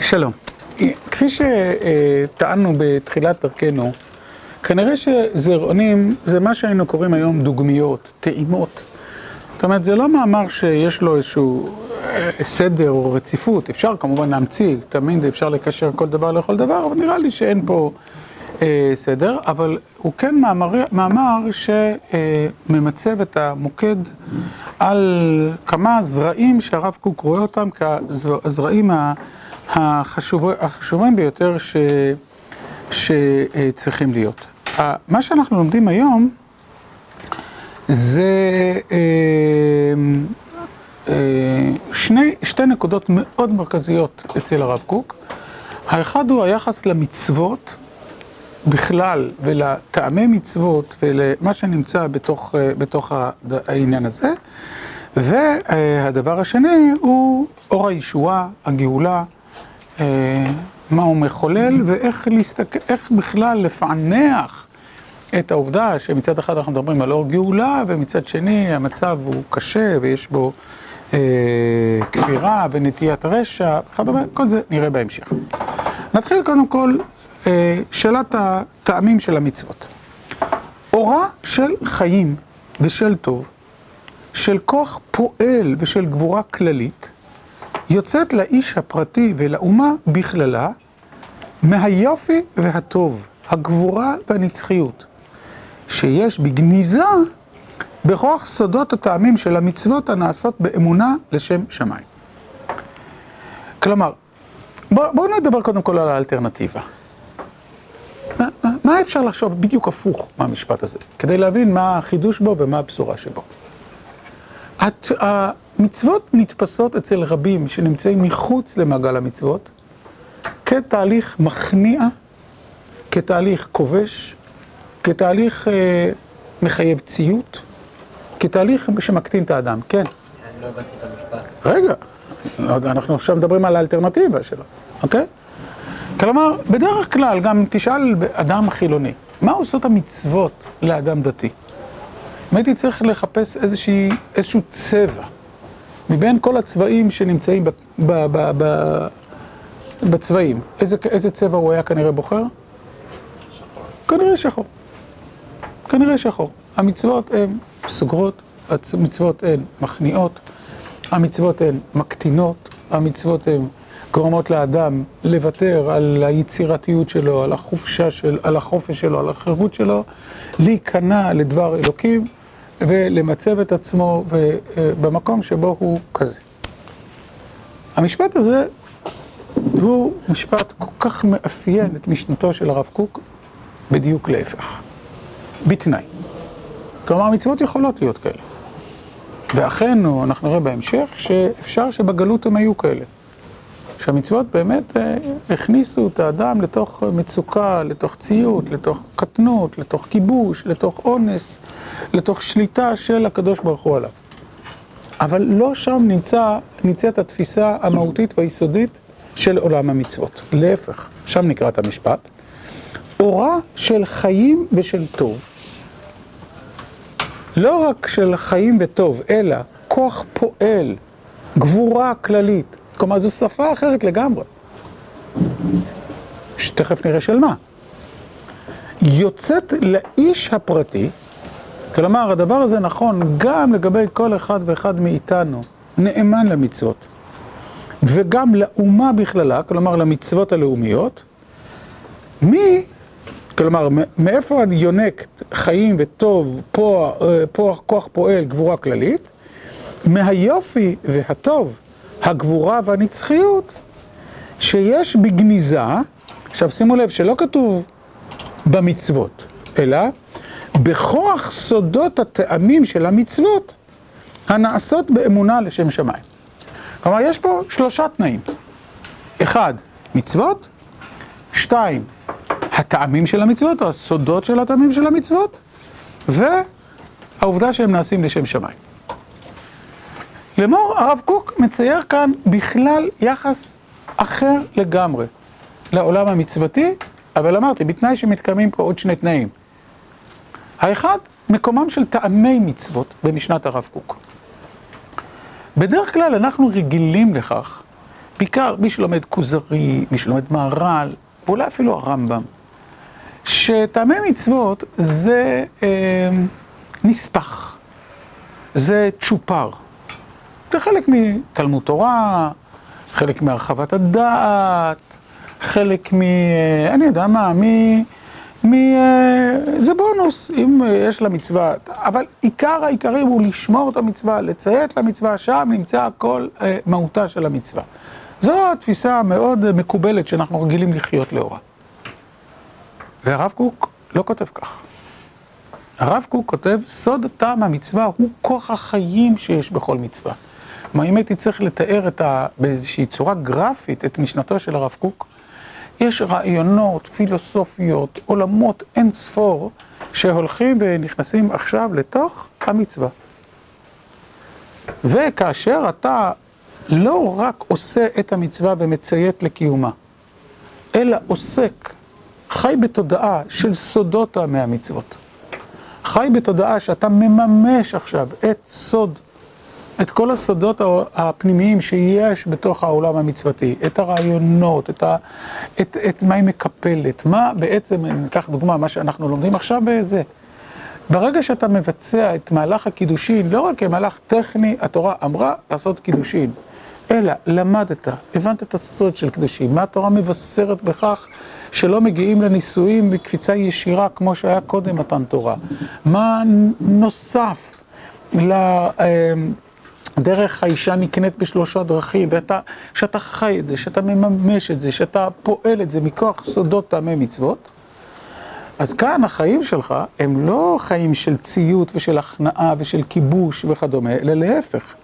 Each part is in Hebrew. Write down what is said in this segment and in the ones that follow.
שלום. כפי שטענו בתחילת דרכנו, כנראה שזרעונים זה מה שהיינו קוראים היום דוגמיות, טעימות. זאת אומרת, זה לא מאמר שיש לו איזשהו סדר או רציפות, אפשר כמובן להמציא, תמיד אפשר לקשר כל דבר לכל דבר, אבל נראה לי שאין פה סדר, אבל הוא כן מאמר שממצב את המוקד על כמה זרעים שהרב קוק רואה אותם כזרעים החשובים ביותר שצריכים להיות. מה שאנחנו לומדים היום זה שתי נקודות מאוד מרכזיות אצל הרב קוק. האחד הוא היחס למצוות בכלל ולטעמי מצוות ולמה שנמצא בתוך העניין הזה. והדבר השני הוא אור הישועה, הגאולה, מה הוא מחולל ואיך בכלל לפענח את העובדה שמצד אחד אנחנו מדברים על אור גאולה ומצד שני המצב הוא קשה ויש בו כפירה ונטיית רשע וכדומה, כל זה נראה בהמשך. נתחיל קודם כל שאלת הטעמים של המצוות. אורה של חיים ושל טוב, של כוח פועל ושל גבורה כללית, יוצאת לאיש הפרטי ולאומה בכללה מהיופי והטוב, הגבורה והנצחיות, שיש בגניזה בכוח סודות הטעמים של המצוות הנעשות באמונה לשם שמיים. כלומר, בואו בוא נדבר קודם כל על האלטרנטיבה. מה, מה, אפשר לחשוב בדיוק הפוך מהמשפט הזה, כדי להבין מה החידוש בו ומה הבשורה שבו? את, המצוות נתפסות אצל רבים שנמצאים מחוץ למעגל המצוות כתהליך מכניע, כתהליך כובש, כתהליך אה, מחייב ציות, כתהליך שמקטין את האדם, כן. אני לא הבנתי את המשפט. רגע, אנחנו עכשיו מדברים על האלטרנטיבה שלו, אוקיי? כלומר, בדרך כלל, גם תשאל אדם חילוני, מה עושות המצוות לאדם דתי? אם הייתי צריך לחפש איזשהו צבע, מבין כל הצבעים שנמצאים בצבעים, איזה, צבע הוא היה כנראה בוחר? כנראה שחור. כנראה שחור. המצוות הן סוגרות, המצוות הן מכניעות, המצוות הן מקטינות, המצוות הן גורמות לאדם לוותר על היצירתיות שלו, על החופשה של, על החופש שלו, על החירות שלו, להיכנע לדבר אלוקים ולמצב את עצמו במקום שבו הוא כזה. המשפט הזה הוא משפט כל כך מאפיין את משנתו של הרב קוק, בדיוק להפך, בתנאי. כלומר, המצוות יכולות להיות כאלה. ואכן, אנחנו נראה בהמשך, שאפשר שבגלות הם היו כאלה. שהמצוות באמת הכניסו את האדם לתוך מצוקה, לתוך ציות, לתוך קטנות, לתוך כיבוש, לתוך אונס, לתוך שליטה של הקדוש ברוך הוא עליו. אבל לא שם נמצא, נמצאת התפיסה המהותית והיסודית של עולם המצוות. להפך, שם נקרא את המשפט. אורה של חיים ושל טוב. לא רק של חיים וטוב, אלא כוח פועל, גבורה כללית. כלומר, זו שפה אחרת לגמרי. שתכף נראה של מה. יוצאת לאיש הפרטי, כלומר, הדבר הזה נכון גם לגבי כל אחד ואחד מאיתנו, נאמן למצוות, וגם לאומה בכללה, כלומר למצוות הלאומיות, מי, כלומר, מאיפה אני יונק חיים וטוב, פוע, פוע, כוח פועל, גבורה כללית? מהיופי והטוב, הגבורה והנצחיות, שיש בגניזה, עכשיו שימו לב שלא כתוב במצוות, אלא בכוח סודות הטעמים של המצוות הנעשות באמונה לשם שמיים. כלומר, יש פה שלושה תנאים. אחד, מצוות. שתיים, הטעמים של המצוות, או הסודות של הטעמים של המצוות. והעובדה שהם נעשים לשם שמיים. לאמור, הרב קוק מצייר כאן בכלל יחס אחר לגמרי לעולם המצוותי, אבל אמרתי, בתנאי שמתקיימים פה עוד שני תנאים. האחד, מקומם של טעמי מצוות במשנת הרב קוק. בדרך כלל אנחנו רגילים לכך בעיקר מי שלומד כוזרי, מי שלומד מהר"ל, ואולי אפילו הרמב"ם, שטעמי מצוות זה אה, נספח, זה צ'ופר. זה חלק מתלמוד תורה, חלק מהרחבת הדעת, חלק מ... אה, אני יודע מה, מ... מ... אה, זה בונוס, אם יש לה מצווה, אבל עיקר העיקרים הוא לשמור את המצווה, לציית למצווה, שם נמצא כל אה, מהותה של המצווה. זו התפיסה המאוד מקובלת שאנחנו רגילים לחיות לאורה. והרב קוק לא כותב כך. הרב קוק כותב, סוד טעם המצווה הוא כוח החיים שיש בכל מצווה. כלומר, אם הייתי צריך לתאר ה... באיזושהי צורה גרפית את משנתו של הרב קוק, יש רעיונות, פילוסופיות, עולמות אין ספור שהולכים ונכנסים עכשיו לתוך המצווה. וכאשר אתה לא רק עושה את המצווה ומציית לקיומה, אלא עוסק, חי בתודעה של סודות מהמצוות. חי בתודעה שאתה מממש עכשיו את סוד את כל הסודות הפנימיים שיש בתוך העולם המצוותי, את הרעיונות, את, ה, את, את מה היא מקפלת, מה בעצם, ניקח דוגמה, מה שאנחנו לומדים עכשיו בזה. ברגע שאתה מבצע את מהלך הקידושין, לא רק כמהלך טכני, התורה אמרה לעשות קידושין, אלא למדת, הבנת את הסוד של קידושין, מה התורה מבשרת בכך שלא מגיעים לנישואים בקפיצה ישירה כמו שהיה קודם מתן תורה, מה נוסף ל... דרך האישה נקנית בשלושה דרכים, ואתה, שאתה חי את זה, שאתה מממש את זה, שאתה פועל את זה מכוח סודות טעמי מצוות, אז כאן החיים שלך הם לא חיים של ציות ושל הכנעה ושל כיבוש וכדומה, אלא להפך.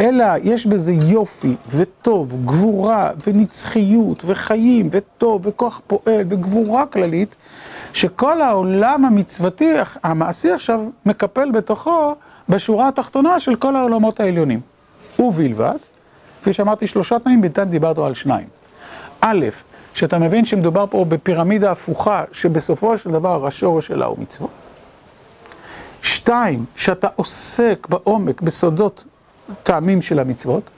אלא יש בזה יופי וטוב, גבורה ונצחיות וחיים וטוב וכוח פועל וגבורה כללית, שכל העולם המצוותי, המעשי עכשיו, מקפל בתוכו בשורה התחתונה של כל העולמות העליונים. ובלבד, כפי שאמרתי, שלושה תנאים, בינתיים דיברנו על שניים. א', שאתה מבין שמדובר פה בפירמידה הפוכה, שבסופו של דבר השורש שלה הוא מצוות. שתיים, שאתה עוסק בעומק בסודות טעמים של המצוות.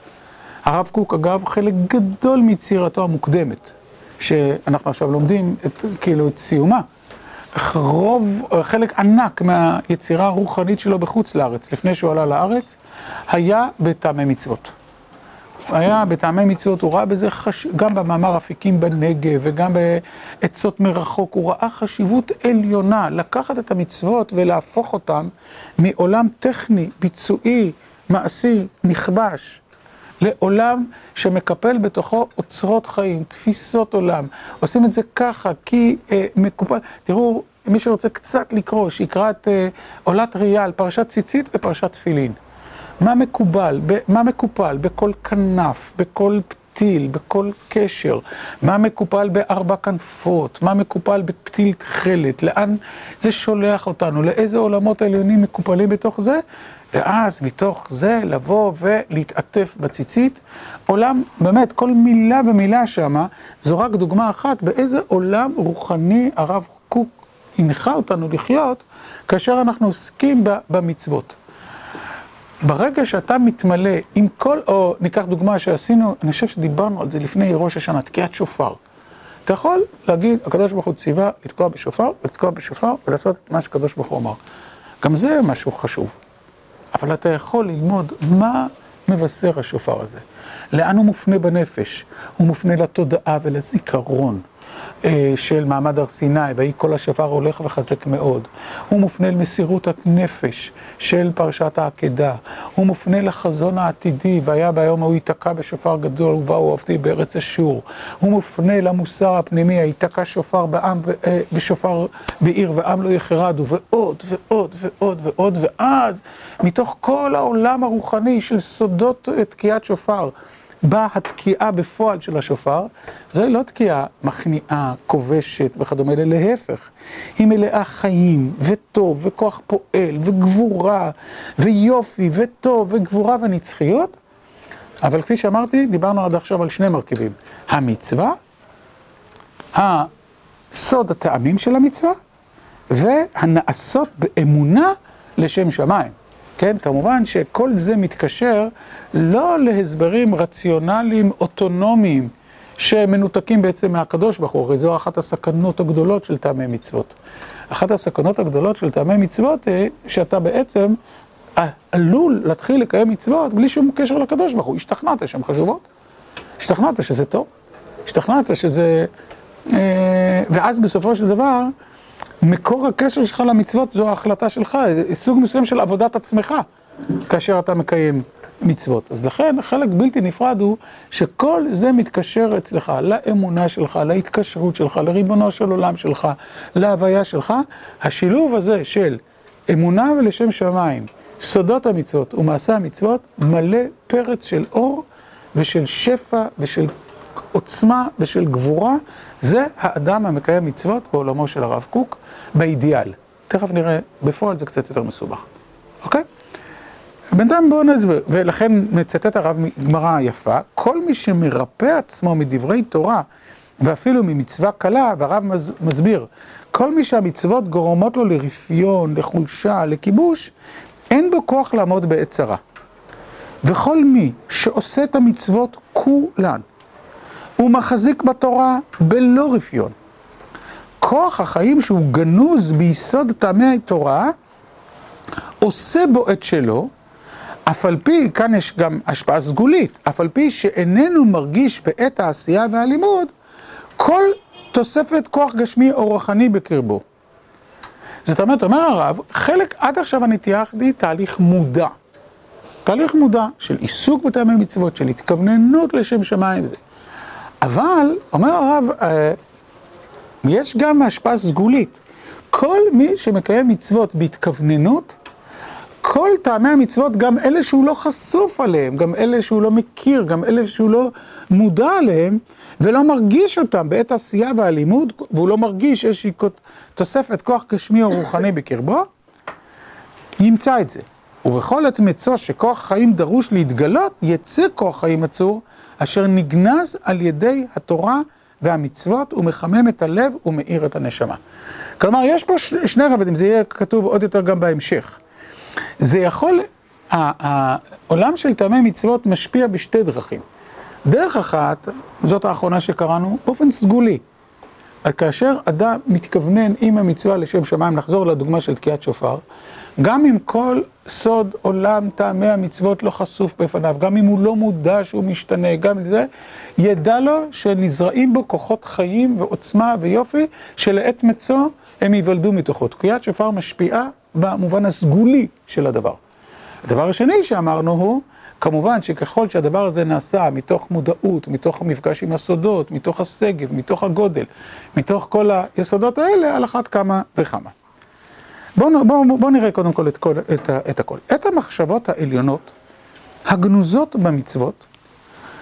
הרב קוק, אגב, חלק גדול מיצירתו המוקדמת, שאנחנו עכשיו לומדים את, כאילו את סיומה. רוב, חלק ענק מהיצירה הרוחנית שלו בחוץ לארץ, לפני שהוא עלה לארץ, היה בטעמי מצוות. היה בטעמי מצוות, הוא ראה בזה, חש... גם במאמר אפיקים בנגב וגם בעצות מרחוק, הוא ראה חשיבות עליונה לקחת את המצוות ולהפוך אותם מעולם טכני, ביצועי, מעשי, נכבש, לעולם שמקפל בתוכו אוצרות חיים, תפיסות עולם. עושים את זה ככה, כי אה, מקופל... תראו, מי שרוצה קצת לקרוא, שיקרא את אה, עולת ראייה על פרשת ציצית ופרשת תפילין. מה מקובל, ב, מה מקופל בכל כנף, בכל פתיל, בכל קשר, מה מקופל בארבע כנפות, מה מקופל בפתיל תכלת, לאן זה שולח אותנו, לאיזה עולמות עליונים מקופלים בתוך זה, ואז מתוך זה לבוא ולהתעטף בציצית. עולם, באמת, כל מילה ומילה שמה, זו רק דוגמה אחת באיזה עולם רוחני הרב קוק הנחה אותנו לחיות כאשר אנחנו עוסקים במצוות. ברגע שאתה מתמלא עם כל, או ניקח דוגמה שעשינו, אני חושב שדיברנו על זה לפני ראש השנה, תקיעת שופר. אתה יכול להגיד, הקדוש ברוך הוא ציווה לתקוע בשופר, לתקוע בשופר ולעשות את מה שקדוש ברוך הוא אמר. גם זה משהו חשוב. אבל אתה יכול ללמוד מה מבשר השופר הזה, לאן הוא מופנה בנפש, הוא מופנה לתודעה ולזיכרון. אה, של מעמד הר סיני, ויהי כל השופר הולך וחזק מאוד. הוא מופנה למסירות הנפש של פרשת העקדה. הוא מופנה לחזון העתידי, והיה ביום ההוא ייתקע בשופר גדול ובאו עבדי בארץ אשור. הוא מופנה למוסר הפנימי, ייתקע שופר בעם, אה, בשופר בעיר ועם לא יחרדו, ועוד ועוד ועוד ועוד, ואז מתוך כל העולם הרוחני של סודות תקיעת שופר. באה התקיעה בפועל של השופר, זו לא תקיעה מכניעה, כובשת וכדומה, אלא להפך. היא מלאה חיים, וטוב, וכוח פועל, וגבורה, ויופי, וטוב, וגבורה ונצחיות. אבל כפי שאמרתי, דיברנו עד עכשיו על שני מרכיבים. המצווה, הסוד הטעמים של המצווה, והנעשות באמונה לשם שמיים. כן, כמובן שכל זה מתקשר לא להסברים רציונליים אוטונומיים שמנותקים בעצם מהקדוש ברוך הוא, הרי זו אחת הסכנות הגדולות של טעמי מצוות. אחת הסכנות הגדולות של טעמי מצוות היא שאתה בעצם עלול להתחיל לקיים מצוות בלי שום קשר לקדוש ברוך הוא. השתכנעת שהן חשובות, השתכנעת שזה טוב, השתכנעת שזה... אה, ואז בסופו של דבר, מקור הקשר שלך למצוות זו ההחלטה שלך, סוג מסוים של עבודת עצמך, כאשר אתה מקיים מצוות. אז לכן חלק בלתי נפרד הוא שכל זה מתקשר אצלך לאמונה שלך, להתקשרות שלך, לריבונו של עולם שלך, להוויה שלך. השילוב הזה של אמונה ולשם שמיים, סודות המצוות ומעשה המצוות, מלא פרץ של אור ושל שפע ושל עוצמה ושל גבורה. זה האדם המקיים מצוות בעולמו של הרב קוק, באידיאל. תכף נראה, בפועל זה קצת יותר מסובך, אוקיי? בינתיים בואו נסביר, ולכן מצטט הרב גמרא יפה, כל מי שמרפא עצמו מדברי תורה ואפילו ממצווה קלה, והרב מסביר, כל מי שהמצוות גורמות לו לרפיון, לחולשה, לכיבוש, אין בו כוח לעמוד בעת צרה. וכל מי שעושה את המצוות כולן, הוא מחזיק בתורה בלא רפיון. כוח החיים שהוא גנוז ביסוד טעמי התורה, עושה בו את שלו, אף על פי, כאן יש גם השפעה סגולית, אף על פי שאיננו מרגיש בעת העשייה והלימוד, כל תוספת כוח גשמי או רוחני בקרבו. זאת אומרת, אומר הרב, חלק עד עכשיו הנטייה היא תהליך מודע. תהליך מודע של עיסוק בטעמי מצוות, של התכווננות לשם שמיים וזה. אבל, אומר הרב, אה, יש גם השפעה סגולית. כל מי שמקיים מצוות בהתכווננות, כל טעמי המצוות, גם אלה שהוא לא חשוף עליהם, גם אלה שהוא לא מכיר, גם אלה שהוא לא מודע עליהם, ולא מרגיש אותם בעת עשייה והלימוד, והוא לא מרגיש איזושהי תוספת כוח גשמי או רוחני בקרבו, ימצא את זה. ובכל עת מצוא שכוח חיים דרוש להתגלות, יצא כוח חיים עצור, אשר נגנז על ידי התורה והמצוות, ומחמם את הלב ומאיר את הנשמה. כלומר, יש פה שני רבדים, זה יהיה כתוב עוד יותר גם בהמשך. זה יכול, העולם של טעמי מצוות משפיע בשתי דרכים. דרך אחת, זאת האחרונה שקראנו, באופן סגולי. כאשר אדם מתכוונן עם המצווה לשם שמיים, נחזור לדוגמה של תקיעת שופר, גם אם כל סוד עולם טעמי המצוות לא חשוף בפניו, גם אם הוא לא מודע שהוא משתנה, גם זה, ידע לו שנזרעים בו כוחות חיים ועוצמה ויופי, שלעת מצוא הם ייוולדו מתוכו. תקיעת שופר משפיעה במובן הסגולי של הדבר. הדבר השני שאמרנו הוא, כמובן שככל שהדבר הזה נעשה מתוך מודעות, מתוך המפגש עם הסודות, מתוך השגב, מתוך הגודל, מתוך כל היסודות האלה, על אחת כמה וכמה. בואו בוא, בוא נראה קודם כל את, כל, את, את הכל. את המחשבות העליונות, הגנוזות במצוות,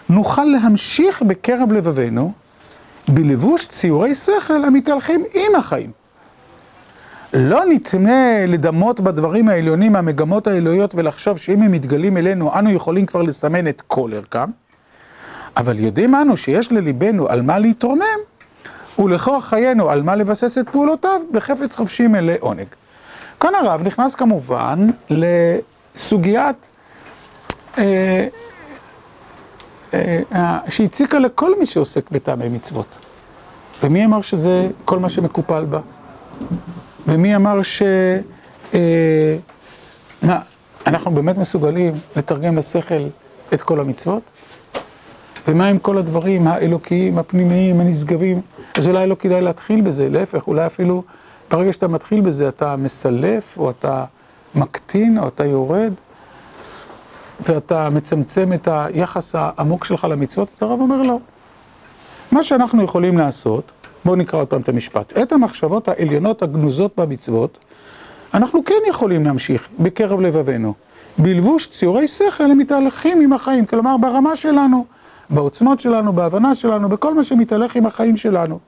נוכל להמשיך בקרב לבבינו, בלבוש ציורי שכל המתהלכים עם החיים. לא נתנה לדמות בדברים העליונים מהמגמות האלוהיות ולחשוב שאם הם מתגלים אלינו, אנו יכולים כבר לסמן את כל ערכם, אבל יודעים אנו שיש לליבנו על מה להתרומם, ולכוח חיינו על מה לבסס את פעולותיו, בחפץ חופשי מלא עונג. כאן הרב נכנס כמובן לסוגיית אה, אה, אה, שהציקה לכל מי שעוסק בטעמי מצוות. ומי אמר שזה כל מה שמקופל בה? ומי אמר ש... מה, אנחנו באמת מסוגלים לתרגם לשכל את כל המצוות? ומה עם כל הדברים האלוקיים, הפנימיים, הנשגבים? אז אולי לא כדאי להתחיל בזה, להפך, אולי אפילו ברגע שאתה מתחיל בזה אתה מסלף, או אתה מקטין, או אתה יורד, ואתה מצמצם את היחס העמוק שלך למצוות, אז הרב אומר לא. מה שאנחנו יכולים לעשות, בואו נקרא עוד פעם את המשפט. את המחשבות העליונות הגנוזות במצוות, אנחנו כן יכולים להמשיך בקרב לבבינו. בלבוש ציורי שכל הם מתהלכים עם החיים, כלומר ברמה שלנו, בעוצמות שלנו, בהבנה שלנו, בכל מה שמתהלך עם החיים שלנו.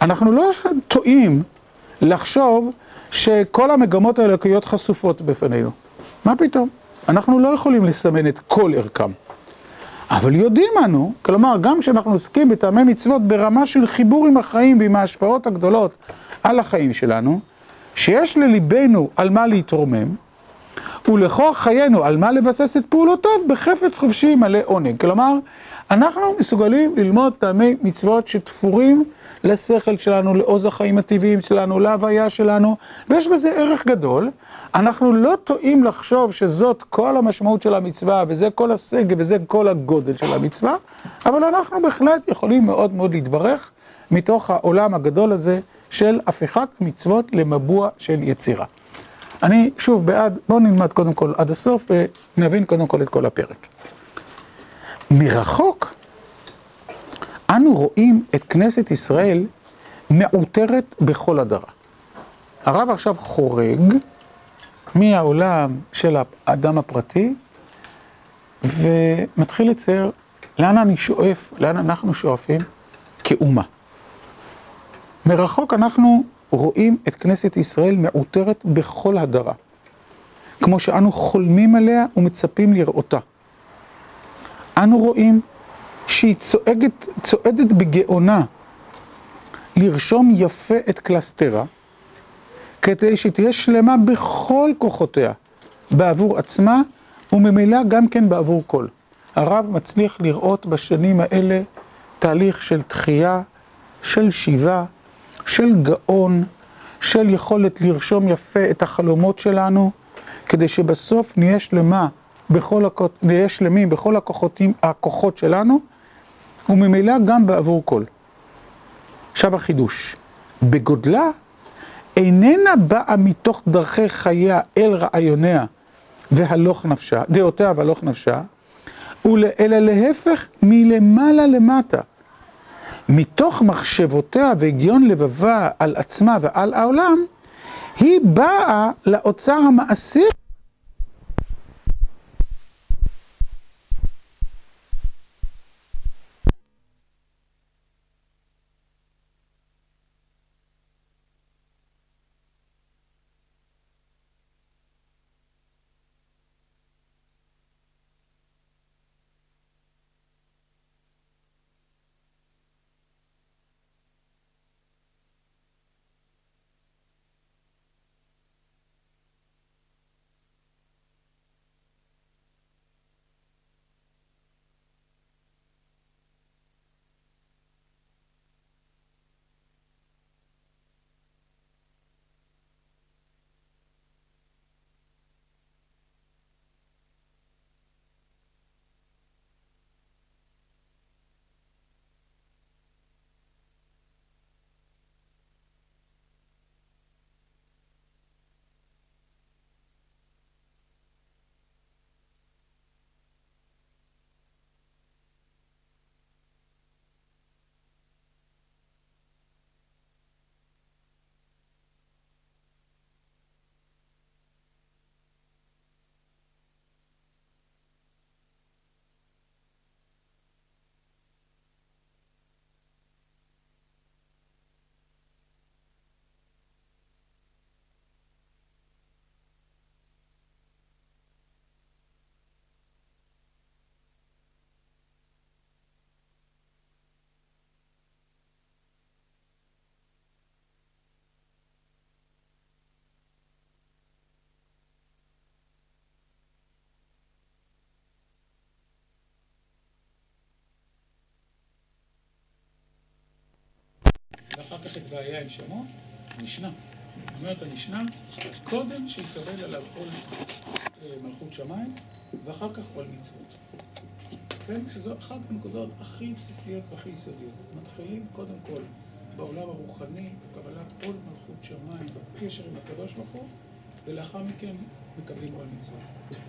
אנחנו לא טועים לחשוב שכל המגמות האלוקיות חשופות בפנינו. מה פתאום? אנחנו לא יכולים לסמן את כל ערכם. אבל יודעים אנו, כלומר, גם כשאנחנו עוסקים בטעמי מצוות ברמה של חיבור עם החיים ועם ההשפעות הגדולות על החיים שלנו, שיש לליבנו על מה להתרומם, ולכוח חיינו, על מה לבסס את פעולותיו? בחפץ חופשי מלא עונג. כלומר, אנחנו מסוגלים ללמוד טעמי מצוות שתפורים לשכל שלנו, לעוז החיים הטבעיים שלנו, להוויה שלנו, ויש בזה ערך גדול. אנחנו לא טועים לחשוב שזאת כל המשמעות של המצווה, וזה כל השגב, וזה כל הגודל של המצווה, אבל אנחנו בהחלט יכולים מאוד מאוד להתברך מתוך העולם הגדול הזה של הפיכת מצוות למבוע של יצירה. אני שוב בעד, בואו נלמד קודם כל עד הסוף ונבין קודם כל את כל הפרק. מרחוק אנו רואים את כנסת ישראל מעוטרת בכל הדרה. הרב עכשיו חורג מהעולם של האדם הפרטי ומתחיל לצייר לאן אני שואף, לאן אנחנו שואפים כאומה. מרחוק אנחנו רואים את כנסת ישראל מעוטרת בכל הדרה, כמו שאנו חולמים עליה ומצפים לראותה. אנו רואים שהיא צועדת, צועדת בגאונה לרשום יפה את קלסתרה, כדי שתהיה שלמה בכל כוחותיה, בעבור עצמה וממילא גם כן בעבור כל. הרב מצליח לראות בשנים האלה תהליך של תחייה, של שיבה, של גאון, של יכולת לרשום יפה את החלומות שלנו, כדי שבסוף נהיה שלמה בכל הכות, נהיה שלמים בכל הכוחות, הכוחות שלנו, וממילא גם בעבור כל. עכשיו החידוש, בגודלה איננה באה מתוך דרכי חייה אל רעיוניה והלוך נפשה, דעותיה והלוך נפשה, אלא להפך מלמעלה למטה. מתוך מחשבותיה והגיון לבבה על עצמה ועל העולם, היא באה לאוצר המעשי. ואחר כך את והיה עם שמו, משנה. אומרת המשנה, קודם שיקבל עליו עול מלכות שמיים, ואחר כך עול מצוות. כן? שזו אחת הנקודות הכי בסיסיות והכי יסודיות. מתחילים קודם כל בעולם הרוחני, בקבלת עול מלכות שמיים, בקשר עם הקדוש ברוך הוא, ולאחר מכן מקבלים עול מצוות.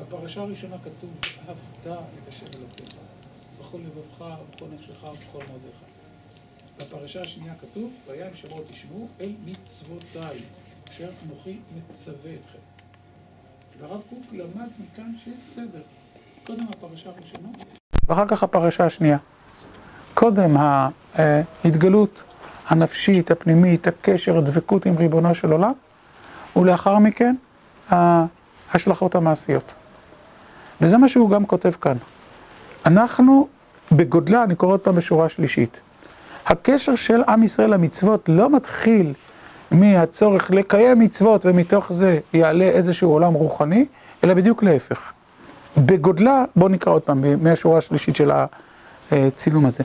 בפרשה הראשונה כתוב, אהבת את השם אלוקיך, בכל לבבך, בכל נפשך ובכל מאודיך. בפרשה השנייה כתוב, והיה עם שמות תשמעו אל מצוותיי, אשר אנוכי מצווה אתכם. והרב קוק למד מכאן שיש סדר. קודם הפרשה הראשונה, ואחר כך הפרשה השנייה. קודם ההתגלות הנפשית, הפנימית, הקשר, הדבקות עם ריבונו של עולם, ולאחר מכן ההשלכות המעשיות. וזה מה שהוא גם כותב כאן. אנחנו בגודלה, אני קורא עוד פעם בשורה שלישית. הקשר של עם ישראל למצוות לא מתחיל מהצורך לקיים מצוות ומתוך זה יעלה איזשהו עולם רוחני, אלא בדיוק להפך. בגודלה, בואו נקרא עוד פעם מהשורה השלישית של הצילום הזה.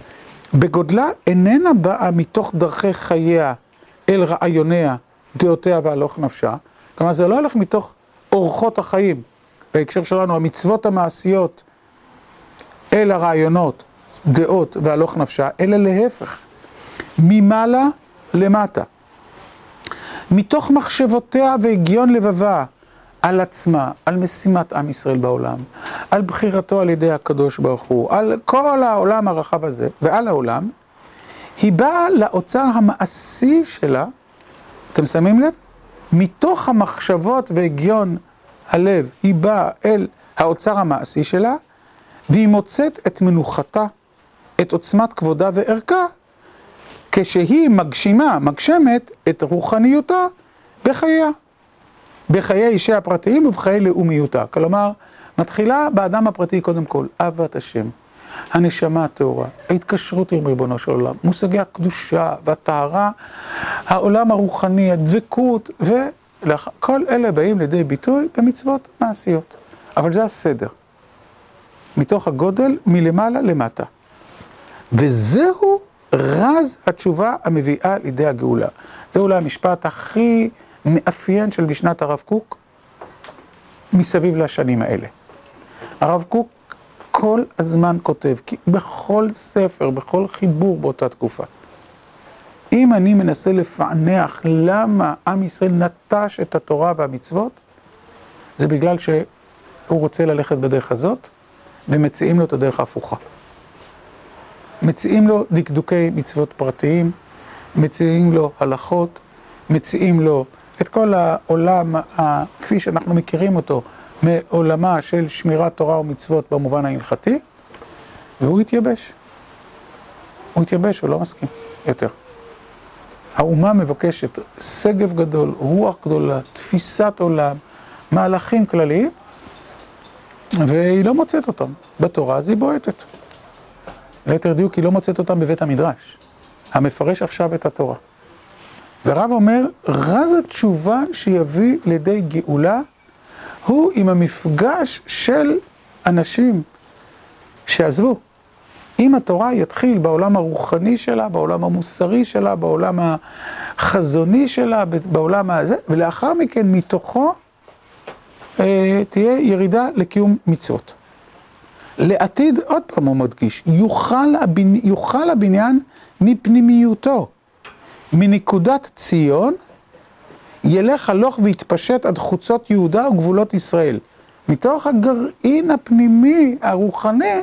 בגודלה איננה באה מתוך דרכי חייה אל רעיוניה, דעותיה והלוך נפשה. כלומר זה לא הולך מתוך אורחות החיים, בהקשר שלנו המצוות המעשיות אל הרעיונות, דעות והלוך נפשה, אלא להפך. ממעלה למטה. מתוך מחשבותיה והגיון לבבה על עצמה, על משימת עם ישראל בעולם, על בחירתו על ידי הקדוש ברוך הוא, על כל העולם הרחב הזה ועל העולם, היא באה לאוצר המעשי שלה, אתם שמים לב? מתוך המחשבות והגיון הלב, היא באה אל האוצר המעשי שלה, והיא מוצאת את מנוחתה, את עוצמת כבודה וערכה, כשהיא מגשימה, מגשמת את רוחניותה בחייה, בחיי אישי הפרטיים ובחיי לאומיותה. כלומר, מתחילה באדם הפרטי קודם כל, אהבת השם, הנשמה הטהורה, ההתקשרות עם ריבונו של עולם, מושגי הקדושה והטהרה, העולם הרוחני, הדבקות, וכל אלה באים לידי ביטוי במצוות מעשיות. אבל זה הסדר. מתוך הגודל מלמעלה למטה. וזהו רז התשובה המביאה לידי הגאולה. זה אולי המשפט הכי מאפיין של משנת הרב קוק מסביב לשנים האלה. הרב קוק כל הזמן כותב, כי בכל ספר, בכל חיבור באותה תקופה, אם אני מנסה לפענח למה עם ישראל נטש את התורה והמצוות, זה בגלל שהוא רוצה ללכת בדרך הזאת, ומציעים לו את הדרך ההפוכה. מציעים לו דקדוקי מצוות פרטיים, מציעים לו הלכות, מציעים לו את כל העולם, כפי שאנחנו מכירים אותו, מעולמה של שמירת תורה ומצוות במובן ההלכתי, והוא התייבש. הוא התייבש, הוא לא מסכים יותר. האומה מבקשת שגב גדול, רוח גדולה, תפיסת עולם, מהלכים כלליים, והיא לא מוצאת אותם. בתורה אז היא בועטת. ליתר דיוק, היא לא מוצאת אותם בבית המדרש. המפרש עכשיו את התורה. ורב אומר, רז התשובה שיביא לידי גאולה הוא עם המפגש של אנשים שעזבו. אם התורה יתחיל בעולם הרוחני שלה, בעולם המוסרי שלה, בעולם החזוני שלה, בעולם הזה, ולאחר מכן מתוכו אה, תהיה ירידה לקיום מצוות. לעתיד, עוד פעם הוא מדגיש, יוכל, הבנ... יוכל הבניין מפנימיותו, מנקודת ציון, ילך הלוך ויתפשט עד חוצות יהודה וגבולות ישראל. מתוך הגרעין הפנימי, הרוחני,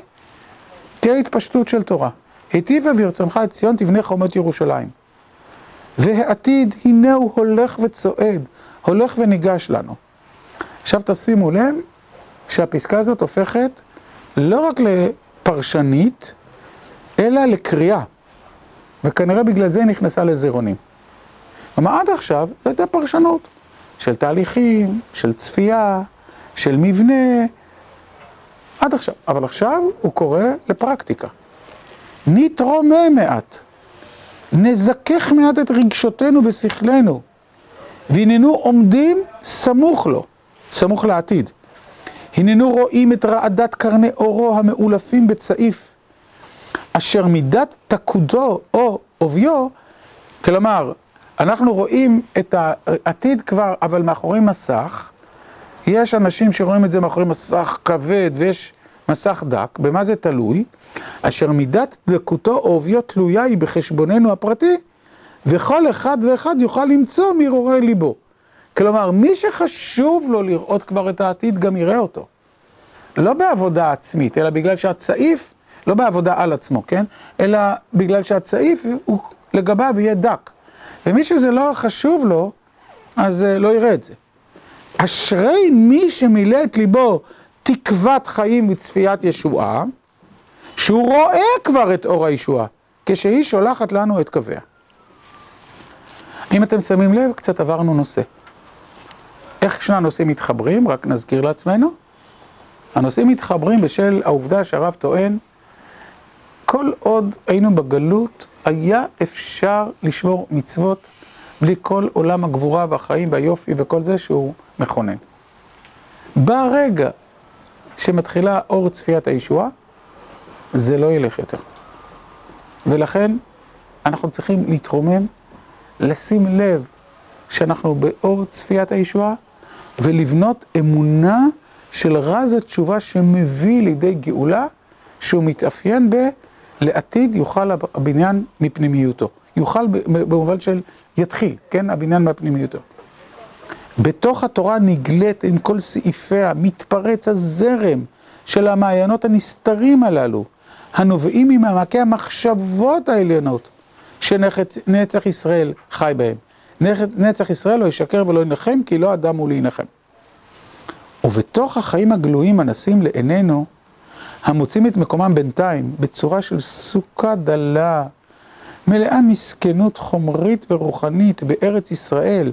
תהיה התפשטות של תורה. היטיבה ברצונך את ציון תבנה חומות ירושלים. והעתיד, הנה הוא הולך וצועד, הולך וניגש לנו. עכשיו תשימו לב שהפסקה הזאת הופכת לא רק לפרשנית, אלא לקריאה. וכנראה בגלל זה היא נכנסה לזירונים. כלומר, עד עכשיו זו הייתה פרשנות של תהליכים, של צפייה, של מבנה, עד עכשיו. אבל עכשיו הוא קורא לפרקטיקה. נתרומם מעט, נזכך מעט את רגשותינו ושכלנו, והננו עומדים סמוך לו, סמוך לעתיד. הננו רואים את רעדת קרני אורו המאולפים בצעיף, אשר מידת תקודו או עוביו, כלומר, אנחנו רואים את העתיד כבר, אבל מאחורי מסך, יש אנשים שרואים את זה מאחורי מסך כבד ויש מסך דק, במה זה תלוי? אשר מידת דקותו או עוביו תלויה היא בחשבוננו הפרטי, וכל אחד ואחד יוכל למצוא מהרהורי ליבו. כלומר, מי שחשוב לו לראות כבר את העתיד, גם יראה אותו. לא בעבודה עצמית, אלא בגלל שהצעיף, לא בעבודה על עצמו, כן? אלא בגלל שהצעיף הוא לגביו יהיה דק. ומי שזה לא חשוב לו, אז לא יראה את זה. אשרי מי שמילא את ליבו תקוות חיים וצפיית ישועה, שהוא רואה כבר את אור הישועה, כשהיא שולחת לנו את קוויה. אם אתם שמים לב, קצת עברנו נושא. איך שני הנושאים מתחברים? רק נזכיר לעצמנו. הנושאים מתחברים בשל העובדה שהרב טוען, כל עוד היינו בגלות, היה אפשר לשמור מצוות בלי כל עולם הגבורה והחיים והיופי וכל זה שהוא מכונן. ברגע שמתחילה אור צפיית הישועה, זה לא ילך יותר. ולכן אנחנו צריכים להתרומם, לשים לב שאנחנו באור צפיית הישועה, ולבנות אמונה של רז התשובה שמביא לידי גאולה, שהוא מתאפיין ב... לעתיד יוכל הבניין מפנימיותו. יוכל במובן של יתחיל, כן? הבניין מהפנימיותו. בתוך התורה נגלית עם כל סעיפיה, מתפרץ הזרם של המעיינות הנסתרים הללו, הנובעים ממעמקי המחשבות העליונות שנצח ישראל חי בהם. נצח ישראל לא ישקר ולא ינחם, כי לא אדם הוא להנחם. ובתוך החיים הגלויים הנסים לעינינו, המוצאים את מקומם בינתיים בצורה של סוכה דלה, מלאה מסכנות חומרית ורוחנית בארץ ישראל,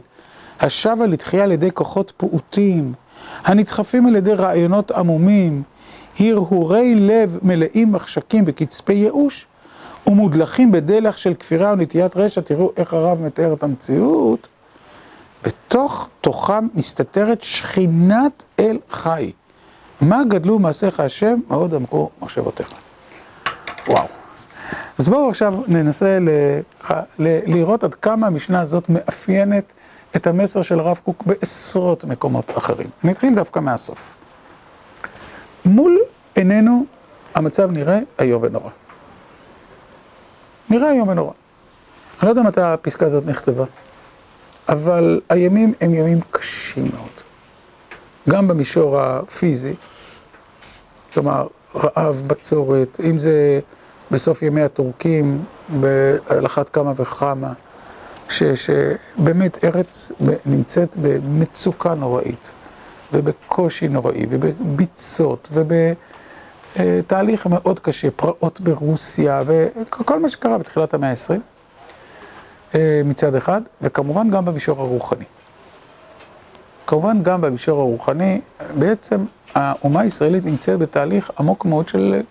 השבה לתחייה על ידי כוחות פעוטים, הנדחפים על ידי רעיונות עמומים, הרהורי לב מלאים מחשקים וקצפי ייאוש, ומודלכים בדלח של כפירה ונטיית רשע, תראו איך הרב מתאר את המציאות, בתוך תוכם מסתתרת שכינת אל חי. מה גדלו מעשיך השם, מאוד עמקו מחשבותיך. וואו. אז בואו עכשיו ננסה ל... ל... לראות עד כמה המשנה הזאת מאפיינת את המסר של הרב קוק בעשרות מקומות אחרים. אני אתחיל דווקא מהסוף. מול עינינו המצב נראה איום ונורא. נראה איום ונורא. אני לא יודע מתי הפסקה הזאת נכתבה, אבל הימים הם ימים קשים מאוד. גם במישור הפיזי, כלומר רעב, בצורת, אם זה בסוף ימי הטורקים, על אחת כמה וכמה, ש, שבאמת ארץ נמצאת במצוקה נוראית, ובקושי נוראי, ובביצות, ובתהליך מאוד קשה, פרעות ברוסיה, וכל מה שקרה בתחילת המאה ה-20, אה, מצד אחד, וכמובן גם במישור הרוחני. כמובן גם במישור הרוחני, בעצם האומה הישראלית נמצאת בתהליך עמוק מאוד של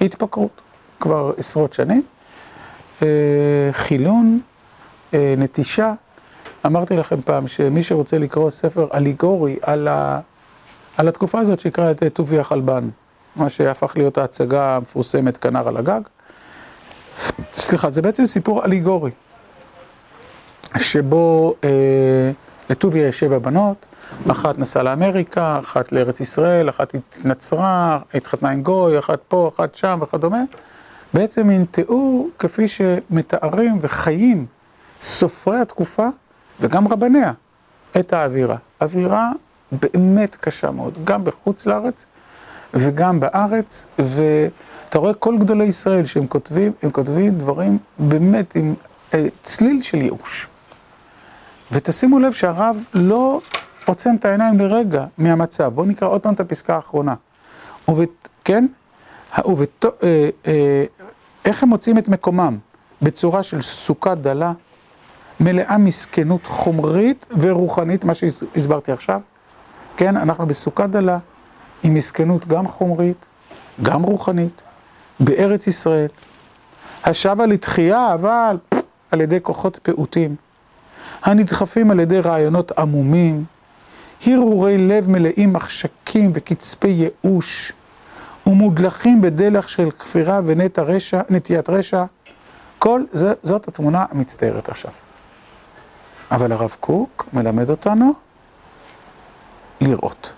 התפקרות, כבר עשרות שנים. אה, חילון, אה, נטישה. אמרתי לכם פעם שמי שרוצה לקרוא ספר אליגורי על, ה... על התקופה הזאת שיקרא את טובי החלבן, מה שהפך להיות ההצגה המפורסמת כנר על הגג. סליחה, זה בעצם סיפור אליגורי, שבו אה, לטוביה יש שבע בנות, אחת נסעה לאמריקה, אחת לארץ ישראל, אחת התנצרה, התחתנה עם גוי, אחת פה, אחת שם וכדומה. בעצם מין תיאור כפי שמתארים וחיים סופרי התקופה וגם רבניה את האווירה. אווירה באמת קשה מאוד, גם בחוץ לארץ וגם בארץ, ואתה רואה כל גדולי ישראל שהם כותבים, הם כותבים דברים באמת עם אה, צליל של ייאוש. ותשימו לב שהרב לא עוצם את העיניים לרגע מהמצב. בואו נקרא עוד פעם את הפסקה האחרונה. ובת... כן? ובת... אה, אה, איך הם מוצאים את מקומם? בצורה של סוכה דלה, מלאה מסכנות חומרית ורוחנית, מה שהסברתי עכשיו. כן, אנחנו בסוכה דלה, עם מסכנות גם חומרית, גם רוחנית, בארץ ישראל. השבה לתחייה, אבל על ידי כוחות פעוטים, הנדחפים על ידי רעיונות עמומים, הרהורי לב מלאים מחשקים וקצפי ייאוש, ומודלכים בדלח של כפירה ונטיית רשע, כל זה, זאת התמונה המצטיירת עכשיו. אבל הרב קוק מלמד אותנו לראות.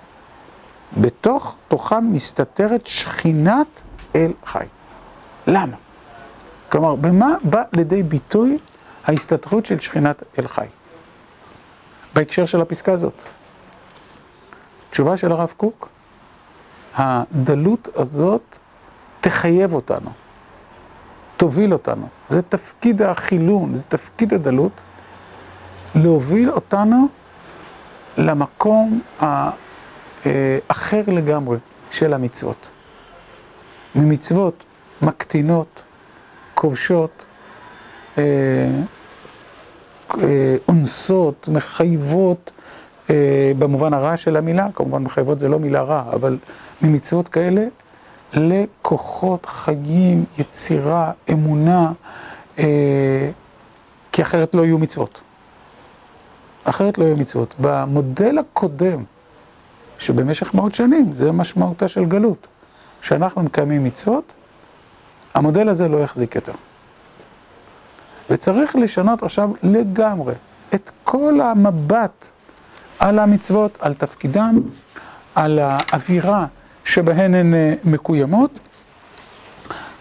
בתוך תוכם מסתתרת שכינת אל חי. למה? כלומר, במה בא לידי ביטוי ההסתתרות של שכינת אל חי? בהקשר של הפסקה הזאת. תשובה של הרב קוק, הדלות הזאת תחייב אותנו, תוביל אותנו. זה תפקיד החילון, זה תפקיד הדלות, להוביל אותנו למקום האחר לגמרי של המצוות. ממצוות מקטינות, כובשות, אה, אה, אונסות, מחייבות, אה, במובן הרע של המילה, כמובן מחייבות זה לא מילה רע, אבל ממצוות כאלה לכוחות חיים, יצירה, אמונה, כי אחרת לא יהיו מצוות. אחרת לא יהיו מצוות. במודל הקודם, שבמשך מאות שנים, זה משמעותה של גלות, שאנחנו מקיימים מצוות, המודל הזה לא יחזיק יותר. וצריך לשנות עכשיו לגמרי את כל המבט על המצוות, על תפקידם, על האווירה שבהן הן אה, מקוימות,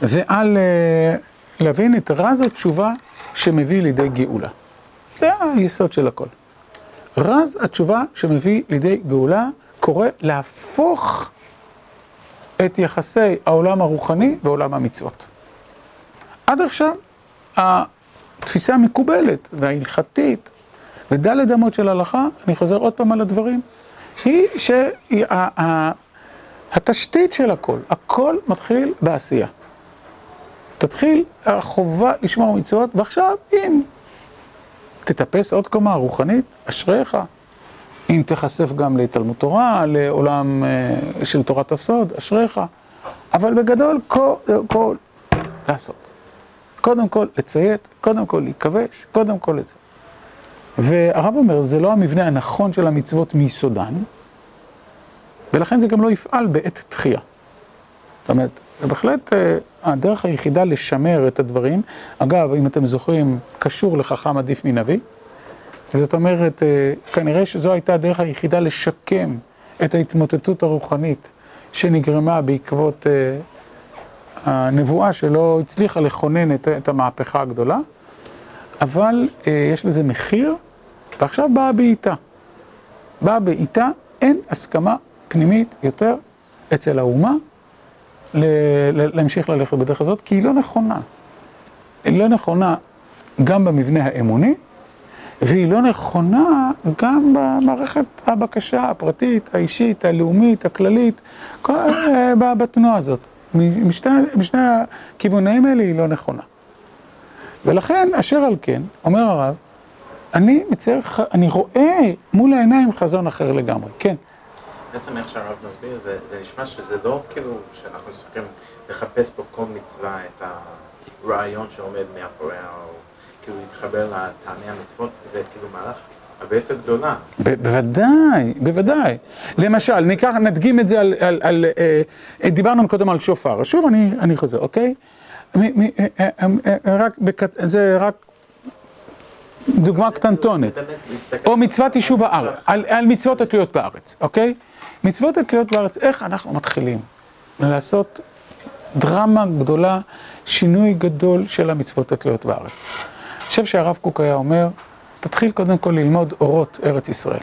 ועל אה, להבין את רז התשובה שמביא לידי גאולה. זה היסוד של הכל. רז התשובה שמביא לידי גאולה קורא להפוך את יחסי העולם הרוחני ועולם המצוות. עד עכשיו התפיסה המקובלת וההלכתית ודלת אמות של הלכה, אני חוזר עוד פעם על הדברים, היא שהתשתית של הכל, הכל מתחיל בעשייה. תתחיל החובה לשמור מצוות, ועכשיו אם תטפס עוד קומה רוחנית, אשריך. אם תיחשף גם להתלמוד תורה, לעולם אה, של תורת הסוד, אשריך. אבל בגדול, כל, כל לעשות. קודם כל לציית, קודם כל להיכבש, קודם כל לזה. והרב אומר, זה לא המבנה הנכון של המצוות מיסודן, ולכן זה גם לא יפעל בעת תחייה. זאת אומרת, זה בהחלט אה, הדרך היחידה לשמר את הדברים, אגב, אם אתם זוכרים, קשור לחכם עדיף מנביא, זאת אומרת, אה, כנראה שזו הייתה הדרך היחידה לשקם את ההתמוטטות הרוחנית שנגרמה בעקבות אה, הנבואה שלא הצליחה לכונן את, המהפכה הגדולה, אבל יש לזה מחיר, ועכשיו באה בעיטה. באה בעיטה, אין הסכמה פנימית יותר אצל האומה להמשיך ללכת בדרך הזאת, כי היא לא נכונה. היא לא נכונה גם במבנה האמוני, והיא לא נכונה גם במערכת הבקשה הפרטית, האישית, הלאומית, הכללית, אה, בתנועה הזאת. משני, הכיוונים האלה היא לא נכונה. ולכן, אשר על כן, אומר הרב, אני מצייר, אני רואה מול העיניים חזון אחר לגמרי, כן. בעצם איך שהרב מסביר, זה, זה נשמע שזה לא כאילו שאנחנו צריכים לחפש פה כל מצווה את הרעיון שעומד מאחוריה, או כאילו להתחבר לטעמי המצוות, זה כאילו מהלך הרבה יותר גדולה. בוודאי, בוודאי. למשל, ניקח, נדגים את זה על, על, על אה, דיברנו קודם על שופר, שוב אני, אני חוזר, אוקיי? מ, מ, אה, אה, אה, רק, בקט, זה רק דוגמה קטנטונת, או מצוות יישוב הארץ, על, על מצוות התלויות בארץ, אוקיי? מצוות התלויות בארץ, איך אנחנו מתחילים לעשות דרמה גדולה, שינוי גדול של המצוות התלויות בארץ. חושב שהרב קוק היה אומר, תתחיל קודם כל ללמוד אורות ארץ ישראל.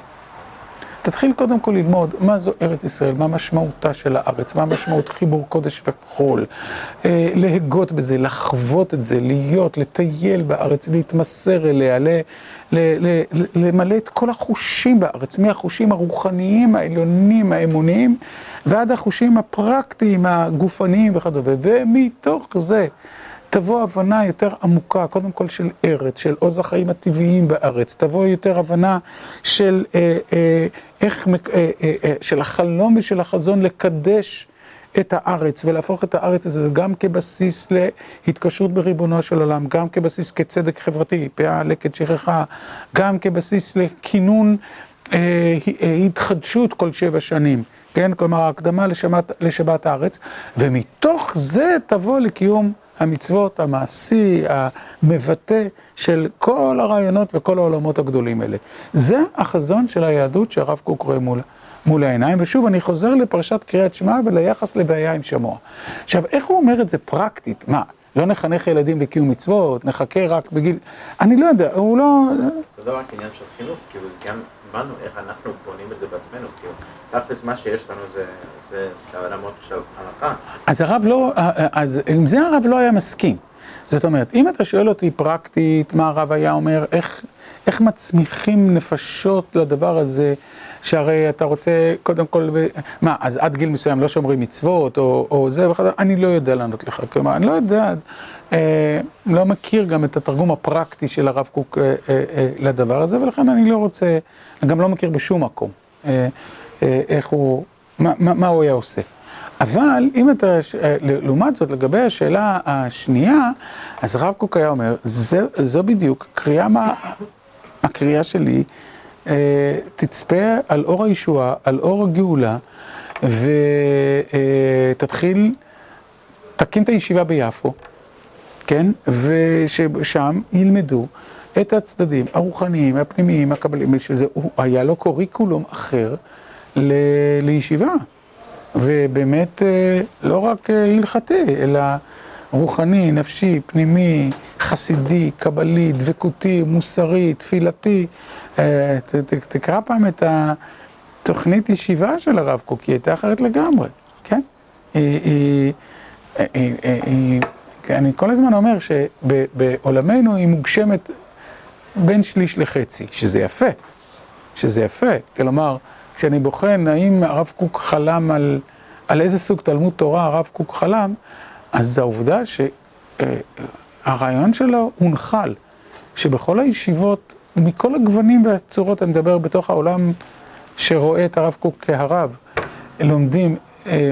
תתחיל קודם כל ללמוד מה זו ארץ ישראל, מה משמעותה של הארץ, מה משמעות חיבור קודש וחול, אה, להגות בזה, לחוות את זה, להיות, לטייל בארץ, להתמסר אליה, ל, ל, ל, למלא את כל החושים בארץ, מהחושים הרוחניים, העליונים, האמוניים, ועד החושים הפרקטיים, הגופניים וכדומה, ומתוך זה תבוא הבנה יותר עמוקה, קודם כל של ארץ, של עוז החיים הטבעיים בארץ, תבוא יותר הבנה של אה, אה, איך, אה, של החלום ושל החזון לקדש את הארץ ולהפוך את הארץ הזה גם כבסיס להתקשרות בריבונו של עולם, גם כבסיס כצדק חברתי, פאה לקט שכחה, גם כבסיס לכינון אה, התחדשות כל שבע שנים, כן? כלומר ההקדמה לשבת, לשבת הארץ, ומתוך זה תבוא לקיום המצוות, המעשי, המבטא של כל הרעיונות וכל העולמות הגדולים האלה. זה החזון של היהדות שהרב קוק רואה מול, מול העיניים, ושוב אני חוזר לפרשת קריאת שמע וליחס לבעיה עם שמוע. עכשיו, איך הוא אומר את זה פרקטית? מה, לא נחנך ילדים לקיום מצוות, נחכה רק בגיל... אני לא יודע, הוא לא... זה לא רק עניין של חינוך, כאילו זה גם הבנו איך אנחנו בונים את זה בעצמנו, כאילו, תכלס מה שיש לנו זה, זה הרמות של הלכה. אז הרב לא, אז עם זה הרב לא היה מסכים. זאת אומרת, אם אתה שואל אותי פרקטית, מה הרב היה אומר, איך, איך מצמיחים נפשות לדבר הזה, שהרי אתה רוצה קודם כל, מה, אז עד גיל מסוים לא שומרים מצוות, או, או זה וכדומה, אני לא יודע לענות לך, כלומר, אני לא יודע, אה, לא מכיר גם את התרגום הפרקטי של הרב קוק אה, אה, אה, לדבר הזה, ולכן אני לא רוצה, אני גם לא מכיר בשום מקום אה, אה, איך הוא, מה, מה, מה הוא היה עושה. אבל אם אתה, אה, לעומת זאת, לגבי השאלה השנייה, אז הרב קוק היה אומר, זה, זו בדיוק קריאה מה, הקריאה שלי תצפה על אור הישועה, על אור הגאולה, ותתחיל, תקים את הישיבה ביפו, כן? וששם ילמדו את הצדדים הרוחניים, הפנימיים, הקבליים, שזה היה לו קוריקולום אחר לישיבה. ובאמת לא רק הלכתי, אלא רוחני, נפשי, פנימי, חסידי, קבלי, דבקותי, מוסרי, תפילתי. תקרא פעם את התוכנית ישיבה של הרב קוק, היא הייתה אחרת לגמרי, כן? אני כל הזמן אומר שבעולמנו היא מוגשמת בין שליש לחצי, שזה יפה, שזה יפה. כלומר, כשאני בוחן האם הרב קוק חלם על, על איזה סוג תלמוד תורה הרב קוק חלם, אז העובדה שהרעיון שלו הונחל, שבכל הישיבות, מכל הגוונים והצורות, אני מדבר בתוך העולם שרואה את הרב קוק כהרב, לומדים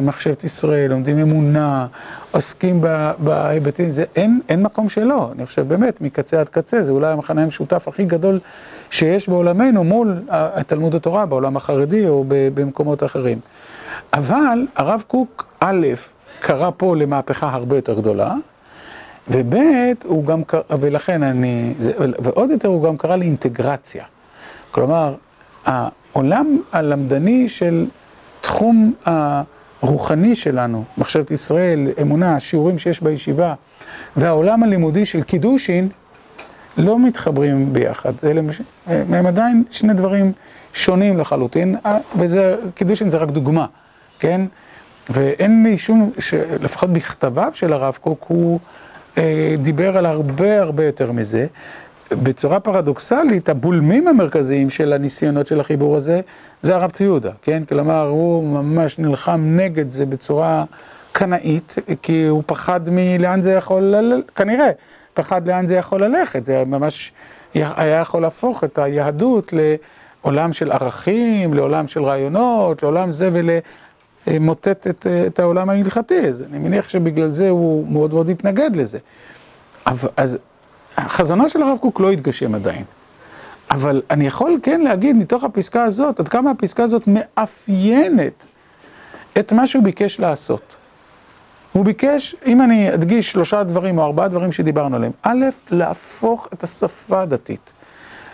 מחשבת ישראל, לומדים אמונה, עוסקים בהיבטים, זה אין, אין מקום שלא, אני חושב באמת, מקצה עד קצה, זה אולי המחנה המשותף הכי גדול שיש בעולמנו מול תלמוד התורה, בעולם החרדי או במקומות אחרים. אבל הרב קוק, א', קרא פה למהפכה הרבה יותר גדולה, וב', הוא גם קרא, ולכן אני, ועוד יותר הוא גם קרא לאינטגרציה. כלומר, העולם הלמדני של תחום הרוחני שלנו, מחשבת ישראל, אמונה, שיעורים שיש בישיבה, והעולם הלימודי של קידושין, לא מתחברים ביחד. הם עדיין שני דברים שונים לחלוטין, וזה, קידושין זה רק דוגמה, כן? ואין לי שום, לפחות בכתביו של הרב קוק, הוא אה, דיבר על הרבה הרבה יותר מזה. בצורה פרדוקסלית, הבולמים המרכזיים של הניסיונות של החיבור הזה, זה הרב צבי יהודה, כן? כלומר, הוא ממש נלחם נגד זה בצורה קנאית, כי הוא פחד מלאן זה יכול, ל... כנראה, פחד לאן זה יכול ללכת, זה ממש היה יכול להפוך את היהדות לעולם של ערכים, לעולם של רעיונות, לעולם זה ול... מוטט את, את העולם ההלכתי, אז אני מניח שבגלל זה הוא מאוד מאוד התנגד לזה. אבל, אז חזונו של הרב קוק לא התגשם עדיין. אבל אני יכול כן להגיד מתוך הפסקה הזאת, עד כמה הפסקה הזאת מאפיינת את מה שהוא ביקש לעשות. הוא ביקש, אם אני אדגיש שלושה דברים או ארבעה דברים שדיברנו עליהם, א', להפוך את השפה הדתית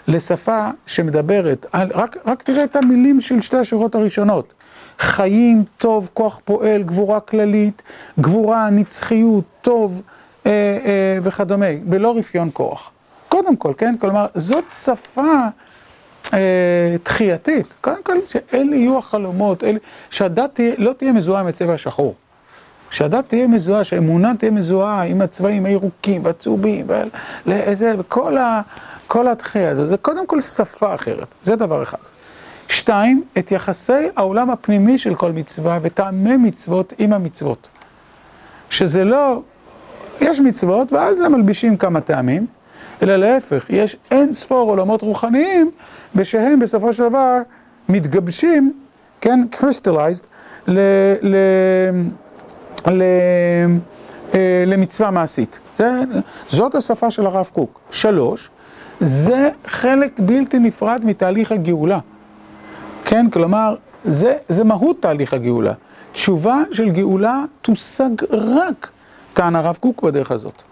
לשפה שמדברת, על, רק, רק תראה את המילים של שתי השורות הראשונות. חיים, טוב, כוח פועל, גבורה כללית, גבורה, נצחיות, טוב אה, אה, וכדומה, בלא רפיון כוח. קודם כל, כן? כלומר, זאת שפה אה, תחייתית. קודם כל, שאלה יהיו החלומות, אלה, שהדת תהיה, לא תהיה מזוהה עם הצבע השחור. שהדת תהיה מזוהה, שהאמונה תהיה מזוהה עם הצבעים הירוקים והצהובים, וכל ה, כל התחייה הזאת. זה קודם כל שפה אחרת, זה דבר אחד. שתיים, את יחסי העולם הפנימי של כל מצווה וטעמי מצוות עם המצוות. שזה לא, יש מצוות ועל זה מלבישים כמה טעמים, אלא להפך, יש אין ספור עולמות רוחניים, ושהם בסופו של דבר מתגבשים, כן, crystallized, ל, ל, ל, אה, למצווה מעשית. זה, זאת השפה של הרב קוק. שלוש, זה חלק בלתי נפרד מתהליך הגאולה. כן, כלומר, זה, זה מהות תהליך הגאולה. תשובה של גאולה תושג רק, טען הרב קוק בדרך הזאת.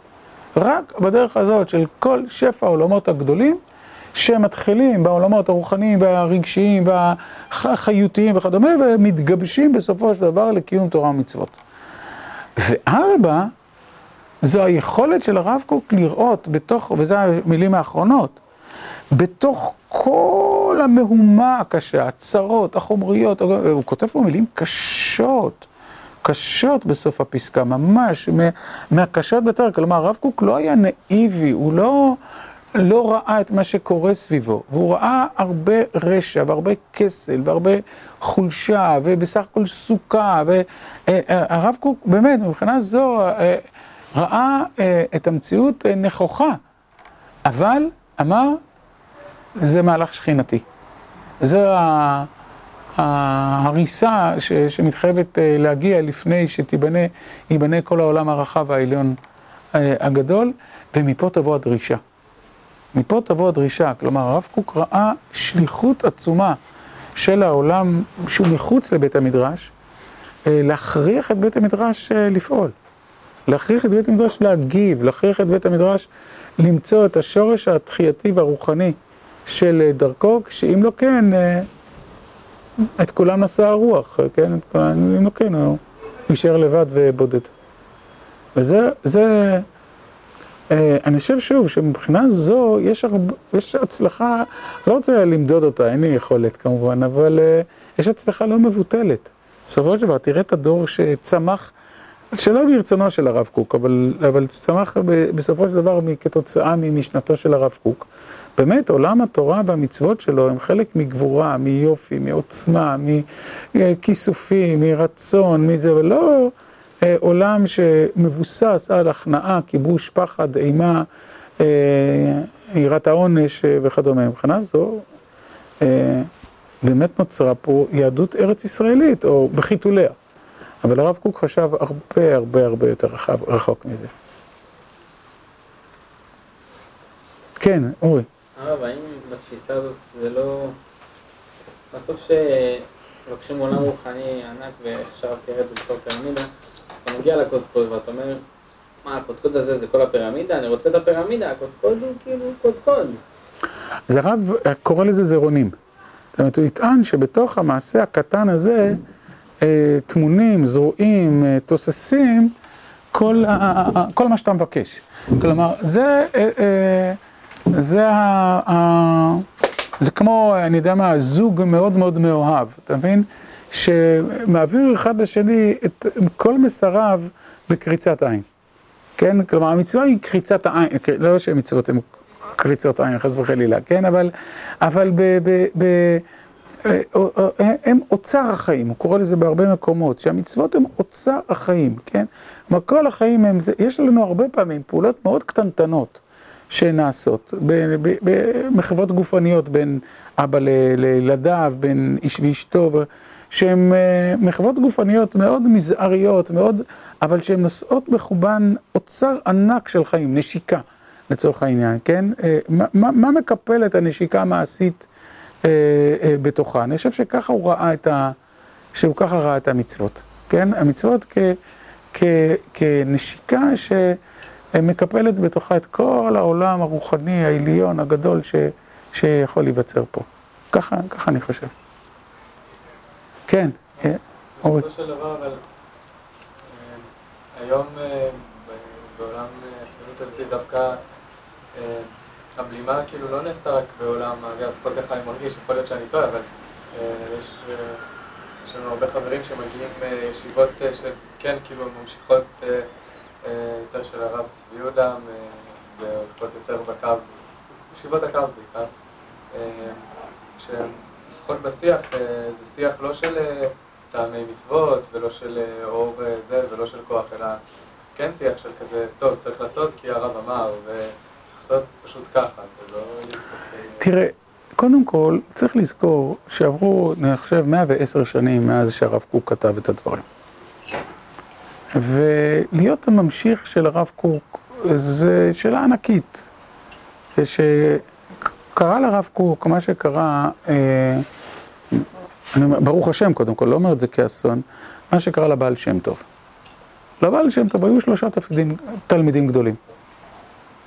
רק בדרך הזאת של כל שפע העולמות הגדולים, שמתחילים בעולמות הרוחניים והרגשיים והחיותיים וכדומה, ומתגבשים בסופו של דבר לקיום תורה ומצוות. וארבע, זו היכולת של הרב קוק לראות בתוך, וזה המילים האחרונות, בתוך כל המהומה הקשה, הצרות, החומריות, הוא כותב פה מילים קשות, קשות בסוף הפסקה, ממש, מהקשות ביותר. כלומר, הרב קוק לא היה נאיבי, הוא לא, לא ראה את מה שקורה סביבו, והוא ראה הרבה רשע, והרבה כסל, והרבה חולשה, ובסך הכל סוכה, והרב קוק, באמת, מבחינה זו, ראה את המציאות נכוחה, אבל אמר, זה מהלך שכינתי. זו ההריסה שמתחייבת להגיע לפני שתיבנה, ייבנה כל העולם הרחב העליון הגדול, ומפה תבוא הדרישה. מפה תבוא הדרישה, כלומר הרב קוק ראה שליחות עצומה של העולם שהוא מחוץ לבית המדרש, להכריח את בית המדרש לפעול, להכריח את בית המדרש להגיב, להכריח את בית המדרש למצוא את השורש התחייתי והרוחני של דרכו, שאם לא כן, את כולם נשא הרוח, כן? את כולם, אם לא כן, הוא יישאר לבד ובודד. וזה, זה, אני חושב שוב, שמבחינה זו יש, הרבה, יש הצלחה, לא רוצה למדוד אותה, אין לי יכולת כמובן, אבל יש הצלחה לא מבוטלת. בסופו של דבר, תראה את הדור שצמח, שלא ברצונו של הרב קוק, אבל, אבל צמח בסופו של דבר כתוצאה ממשנתו של הרב קוק. באמת, עולם התורה והמצוות שלו הם חלק מגבורה, מיופי, מעוצמה, מכיסופים, מרצון, מזה, ולא עולם שמבוסס על הכנעה, כיבוש, פחד, אימה, יראת העונש וכדומה. מבחינה זו, באמת נוצרה פה יהדות ארץ ישראלית, או בחיתוליה. אבל הרב קוק חשב הרבה הרבה הרבה יותר רחב, רחוק מזה. כן, אורי. הרב, האם בתפיסה הזאת זה לא... בסוף שלוקחים עולם רוחני ענק ועכשיו תראה את זה בתור פירמידה, אז אתה מגיע לקודקוד ואתה אומר, מה, הקודקוד הזה זה כל הפירמידה? אני רוצה את הפירמידה, הקודקוד הוא כאילו קודקוד. אז הרב קורא לזה זרעונים. זאת אומרת, הוא יטען שבתוך המעשה הקטן הזה, טמונים, זרועים, תוססים, כל מה שאתה מבקש. כלומר, זה... זה ה... זה כמו, אני יודע מה, זוג מאוד מאוד מאוהב, אתה מבין? שמעביר אחד לשני את כל מסריו בקריצת עין. כן? כלומר, המצווה היא קריצת העין, לא שהמצוות הן קריצות עין, חס וחלילה, כן? אבל, אבל ב... ב, ב הם אוצר החיים, הוא קורא לזה בהרבה מקומות, שהמצוות הן אוצר החיים, כן? כלומר, כל החיים הם, יש לנו הרבה פעמים פעולות מאוד קטנטנות. שנעשות, במחוות גופניות בין אבא לילדיו, בין איש ואשתו, שהן מחוות גופניות מאוד מזעריות, מאוד, אבל שהן נושאות בחובן אוצר ענק של חיים, נשיקה לצורך העניין, כן? מה, מה מקפל את הנשיקה המעשית בתוכה? אני חושב שככה הוא ראה את ה... שהוא ככה ראה את המצוות, כן? המצוות כ, כ, כנשיקה ש... מקפלת בתוכה את כל העולם הרוחני, העליון, הגדול, ש, שיכול להיווצר פה. ככה, ככה אני חושב. כן, אורי. בסופו של דבר, אבל היום בעולם הציונות הדתית דווקא הבלימה כאילו לא נעשתה רק בעולם, אגב, כל כך אני מרגיש, יכול להיות שאני טועה, אבל יש, לנו הרבה חברים שמגיעים ישיבות של, כן, כאילו ממשיכות יותר של הרב צבי יהודה, והולכות יותר בקו, ישיבות הקו בעיקר, שלפחות בשיח, זה שיח לא של טעמי מצוות ולא של אור זה ולא של כוח, אלא כן שיח של כזה, טוב, צריך לעשות כי הרב אמר, וצריך לעשות פשוט ככה, ולא להסתכל... תראה, קודם כל, צריך לזכור שעברו, אני חושב, 110 שנים מאז שהרב קוק כתב את הדברים. ולהיות הממשיך של הרב קוק זה שאלה ענקית. שקרה לרב קוק מה שקרה, אני אומר, ברוך השם קודם כל, לא אומר את זה כאסון, מה שקרה לבעל שם טוב. לבעל שם טוב היו שלושה תפקידים, תלמידים גדולים.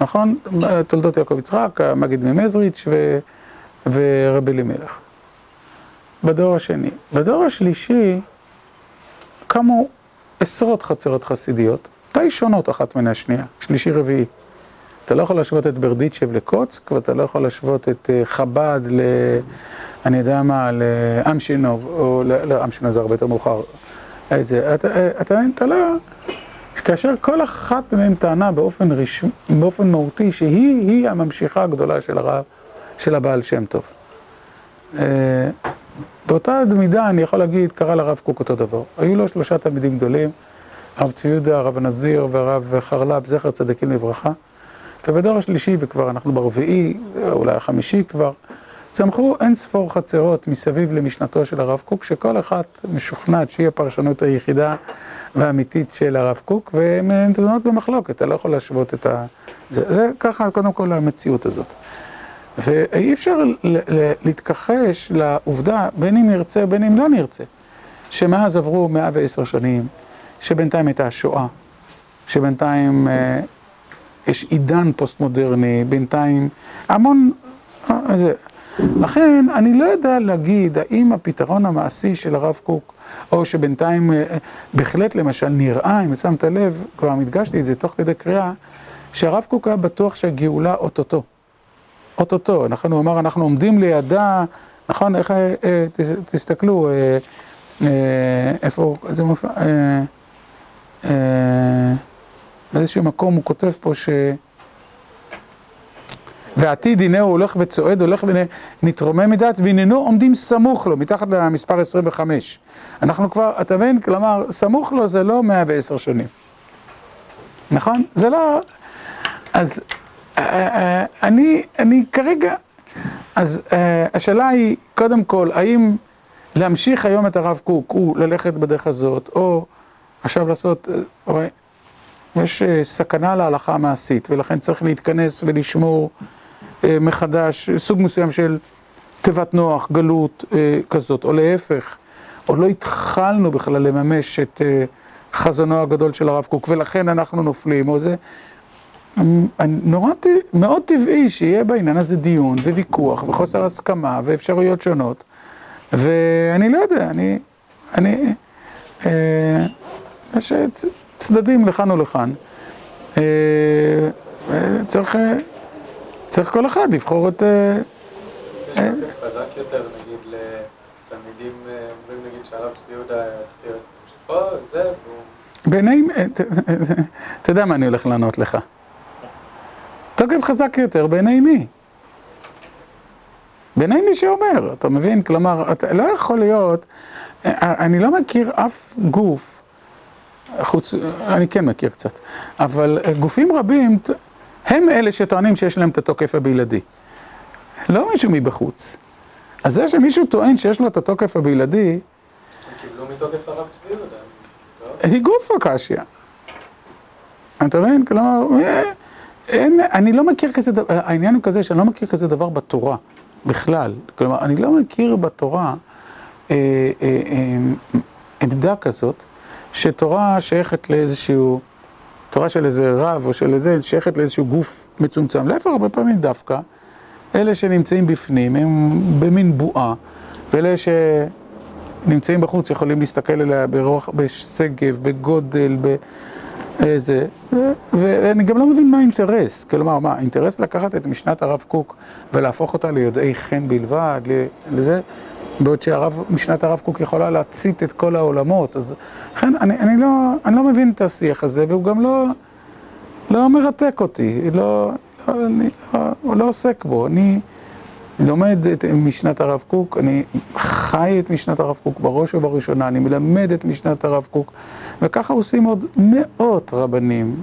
נכון? תולדות יעקב יצחק, מגיד ממזריץ' ו... ורבי אלימלך. בדור השני. בדור השלישי קמו עשרות חצרות חסידיות, די שונות אחת מן השנייה, שלישי רביעי. אתה לא יכול להשוות את ברדיצ'ב לקוצק, ואתה לא יכול להשוות את חב"ד ל... אני יודע מה, לאמשינוב, או לא, אמשינוב זה הרבה יותר מאוחר. אתה, אתה, אתה לא... כאשר כל אחת מהן טענה באופן רשמי, באופן מהותי, שהיא הממשיכה הגדולה של הרב, של הבעל שם טוב. באותה מידה אני יכול להגיד, קרה לרב קוק אותו דבר. היו לו שלושה תלמידים גדולים, הרב צבי יהודה, הרב הנזיר והרב חרל"פ, זכר צדיקים לברכה. ובדור השלישי, וכבר אנחנו ברביעי, אולי החמישי כבר, צמחו אין ספור חצרות מסביב למשנתו של הרב קוק, שכל אחת משוכנעת שהיא הפרשנות היחידה ואמיתית של הרב קוק, והן נתונות במחלוקת, אתה לא יכול להשוות את ה... זה, זה ככה קודם כל המציאות הזאת. ואי אפשר להתכחש לעובדה, בין אם נרצה בין אם לא נרצה, שמאז עברו 110 שנים, שבינתיים הייתה השואה, שבינתיים אה, יש עידן פוסט-מודרני, בינתיים המון... אה, זה. לכן אני לא יודע להגיד האם הפתרון המעשי של הרב קוק, או שבינתיים אה, בהחלט למשל נראה, אם שמת לב, כבר הדגשתי את זה תוך כדי קריאה, שהרב קוק היה בטוח שהגאולה אוטוטו. אוטוטו, נכון? הוא אמר, אנחנו עומדים לידה, נכון? איך, אה, אה, תסתכלו, אה, אה, איפה, זה מופיע, אה, אה, באיזשהו מקום הוא כותב פה ש... ועתיד הנה הוא הולך וצועד, הולך ונתרומם מדעת, והננו עומדים סמוך לו, מתחת למספר 25. אנחנו כבר, אתה מבין? כלומר, סמוך לו זה לא 110 שנים. נכון? זה לא... אז אה, אה, אני, אני כרגע... אז אה, השאלה היא, קודם כל, האם להמשיך היום את הרב קוק הוא ללכת בדרך הזאת, או עכשיו לעשות... יש סכנה להלכה המעשית, ולכן צריך להתכנס ולשמור מחדש סוג מסוים של תיבת נוח, גלות כזאת, או להפך, עוד לא התחלנו בכלל לממש את חזונו הגדול של הרב קוק, ולכן אנחנו נופלים, או זה... נורא, מאוד טבעי שיהיה בעניין הזה דיון וויכוח וחוסר הסכמה ואפשרויות שונות ואני לא יודע, אני, אני, אה, יש צדדים לכאן ולכאן. אה, אה, צריך, אה, צריך כל אחד לבחור את... אה, יש אה, חזק יותר, נגיד, לתלמידים אומרים נגיד שהרב צבי יהודה הכתיר את זה, והוא... בעיני, אתה יודע מה אני הולך לענות לך. תוקף חזק יותר בעיני מי? בעיני מי שאומר, אתה מבין? כלומר, אתה לא יכול להיות, אני לא מכיר אף גוף, חוץ, אני כן מכיר קצת, אבל גופים רבים, הם אלה שטוענים שיש להם את התוקף הבלעדי. לא מישהו מבחוץ. אז זה שמישהו טוען שיש לו את התוקף הבלעדי... קיבלו מתוקף הרב צבי. היא גוף הקשיא. אתה מבין? כלומר, אין, אני לא מכיר כזה דבר, העניין הוא כזה שאני לא מכיר כזה דבר בתורה, בכלל. כלומר, אני לא מכיר בתורה אה, אה, אה, עמדה כזאת, שתורה שייכת לאיזשהו, תורה של איזה רב או של איזה, שייכת לאיזשהו גוף מצומצם. להפך, הרבה פעמים דווקא, אלה שנמצאים בפנים הם במין בועה, ואלה שנמצאים בחוץ יכולים להסתכל עליה ברוח, בשגב, בגודל, ב... זה, ואני גם לא מבין מה האינטרס, כלומר, מה, האינטרס לקחת את משנת הרב קוק ולהפוך אותה ליודעי חן בלבד, לזה, בעוד שמשנת הרב קוק יכולה להצית את כל העולמות, אז לכן אני, אני, לא, אני לא מבין את השיח הזה, והוא גם לא, לא מרתק אותי, לא, לא, אני לא, לא עוסק בו, אני לומד את משנת הרב קוק, אני חי את משנת הרב קוק בראש ובראשונה, אני מלמד את משנת הרב קוק, וככה עושים עוד מאות רבנים,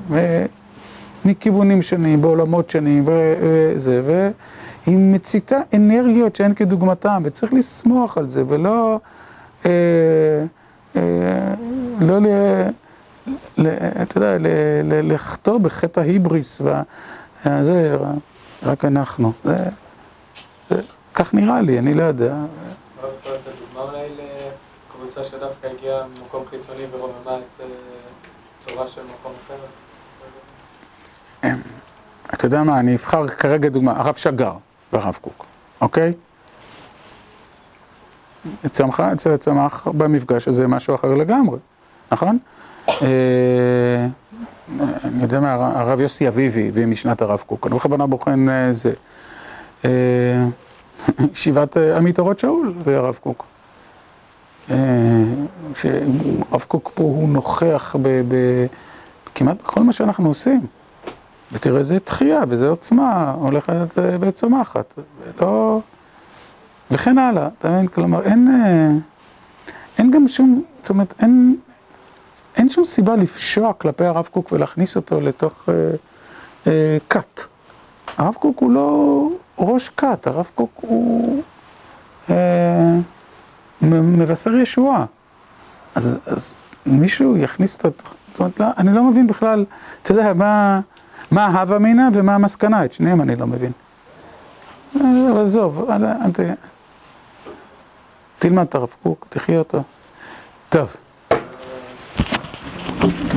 מכיוונים שונים, בעולמות שונים, וזה, והיא מציתה אנרגיות שאין כדוגמתם, וצריך לשמוח על זה, ולא, אה, אה, לא, ל, ל, אתה יודע, ל, ל, לחתור בחטא ההיבריס, וזה, רק אנחנו. זה, כך נראה לי, אני לא יודע. מה אולי לקבוצה שדווקא הגיעה ממקום חיצוני ורוממה את תורה של מקום אחר? אתה יודע מה, אני אבחר כרגע דוגמה, הרב שגר והרב קוק, אוקיי? צמח, צמח במפגש הזה משהו אחר לגמרי, נכון? אני יודע מה, הרב יוסי אביבי הביא משנת הרב קוק, אני בכוונה בוחן זה. ישיבת עמית אורות שאול והרב קוק. שהרב קוק פה הוא נוכח כמעט בכל מה שאנחנו עושים. ותראה איזה תחייה ואיזה עוצמה הולכת וצומחת. ולא... וכן הלאה, אתה מבין? כלומר, אין, אין גם שום, זאת אומרת, אין, אין שום סיבה לפשוע כלפי הרב קוק ולהכניס אותו לתוך אה, אה, כת. הרב קוק הוא לא ראש כת, הרב קוק הוא אה, מבשר ישועה. אז, אז מישהו יכניס אותו, זאת אומרת, לא, אני לא מבין בכלל, אתה יודע, מה, מה ההווה מינא ומה המסקנה, את שניהם אני לא מבין. עזוב, אל, ת- תלמד את הרב קוק, תחיה אותו. טוב.